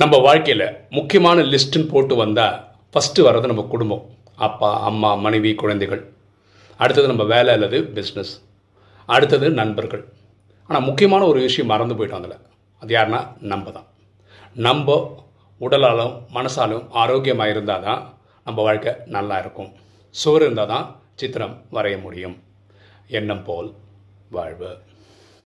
நம்ம வாழ்க்கையில் முக்கியமான லிஸ்ட்டுன்னு போட்டு வந்தால் ஃபஸ்ட்டு வர்றது நம்ம குடும்பம். அப்பா அம்மா மனைவி குழந்தைகள். அடுத்தது நம்ம வேலை அல்லது பிஸ்னஸ் அடுத்தது நண்பர்கள். ஆனால் முக்கியமான ஒரு விஷயம் மறந்து போயிட்டோம் அதில். அது யாருன்னா நம்ம தான் நம்ம உடலாலும் மனசாலும் ஆரோக்கியமாக இருந்தால் தான் நம்ம வாழ்க்கை நல்லா இருக்கும். சுவர் இருந்தால் தான் சித்திரம் வரைய முடியும். எண்ணம் போல் வாழ்வு.